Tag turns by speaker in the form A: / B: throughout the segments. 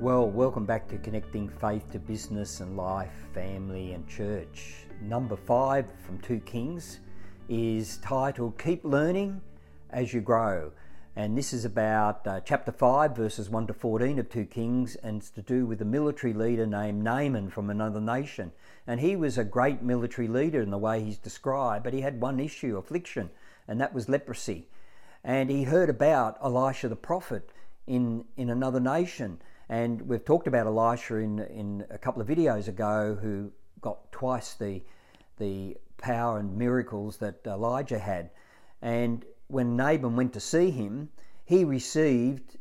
A: Well, welcome back to Connecting Faith to Business and Life, Family and Church. Number five from Two Kings is titled Keep Learning as You Grow. And this is about uh, chapter 5, verses 1 to 14 of 2 Kings, and it's to do with a military leader named Naaman from another nation. And he was a great military leader in the way he's described, but he had one issue, affliction, and that was leprosy. And he heard about Elisha the prophet in, in another nation and we've talked about Elisha in, in a couple of videos ago, who got twice the, the power and miracles that Elijah had. And when Naaman went to see him, he received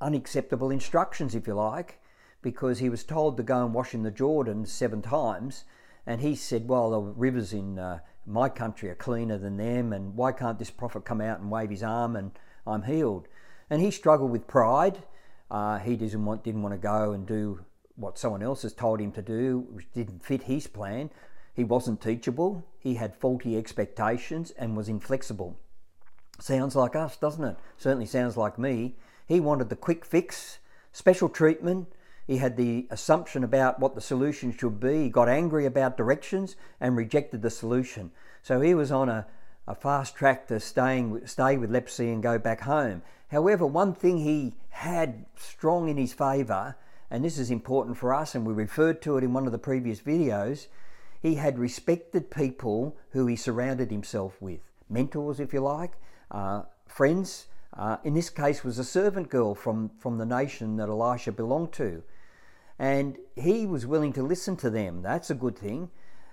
A: unacceptable instructions, if you like, because he was told to go and wash in the Jordan seven times. And he said, Well, the rivers in uh, my country are cleaner than them, and why can't this prophet come out and wave his arm and I'm healed? And he struggled with pride uh, he didn't want, didn't want to go and do what someone else has told him to do, which didn't fit his plan. He wasn't teachable, he had faulty expectations and was inflexible. Sounds like us, doesn't it? Certainly sounds like me. He wanted the quick fix, special treatment. He had the assumption about what the solution should be. He got angry about directions and rejected the solution. So he was on a, a fast track to staying, stay with leprosy and go back home. However, one thing he had strong in his favour, and this is important for us, and we referred to it in one of the previous videos, he had respected people who he surrounded himself with, mentors, if you like, uh, friends. Uh, in this case, was a servant girl from, from the nation that Elisha belonged to. And he was willing to listen to them. That's a good thing.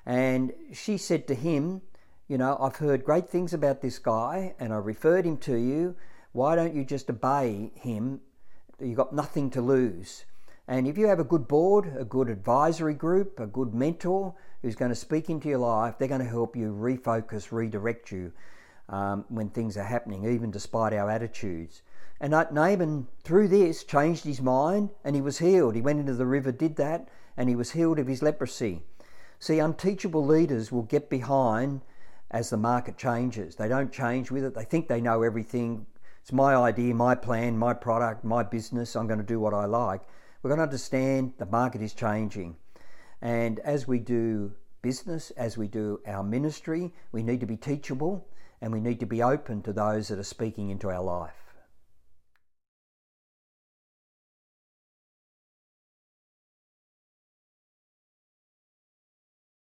A: And she said to him, You know, I've heard great things about this guy, and I referred him to you. Why don't you just obey him? You've got nothing to lose. And if you have a good board, a good advisory group, a good mentor who's going to speak into your life, they're going to help you refocus, redirect you um, when things are happening, even despite our attitudes. And Naaman, through this, changed his mind and he was healed. He went into the river, did that, and he was healed of his leprosy. See, unteachable leaders will get behind as the market changes. They don't change with it. They think they know everything. It's my idea, my plan, my product, my business. I'm going to do what I like. We're going to understand the market is changing. And as we do business, as we do our ministry, we need to be teachable and we need to be open to those that are speaking into our life.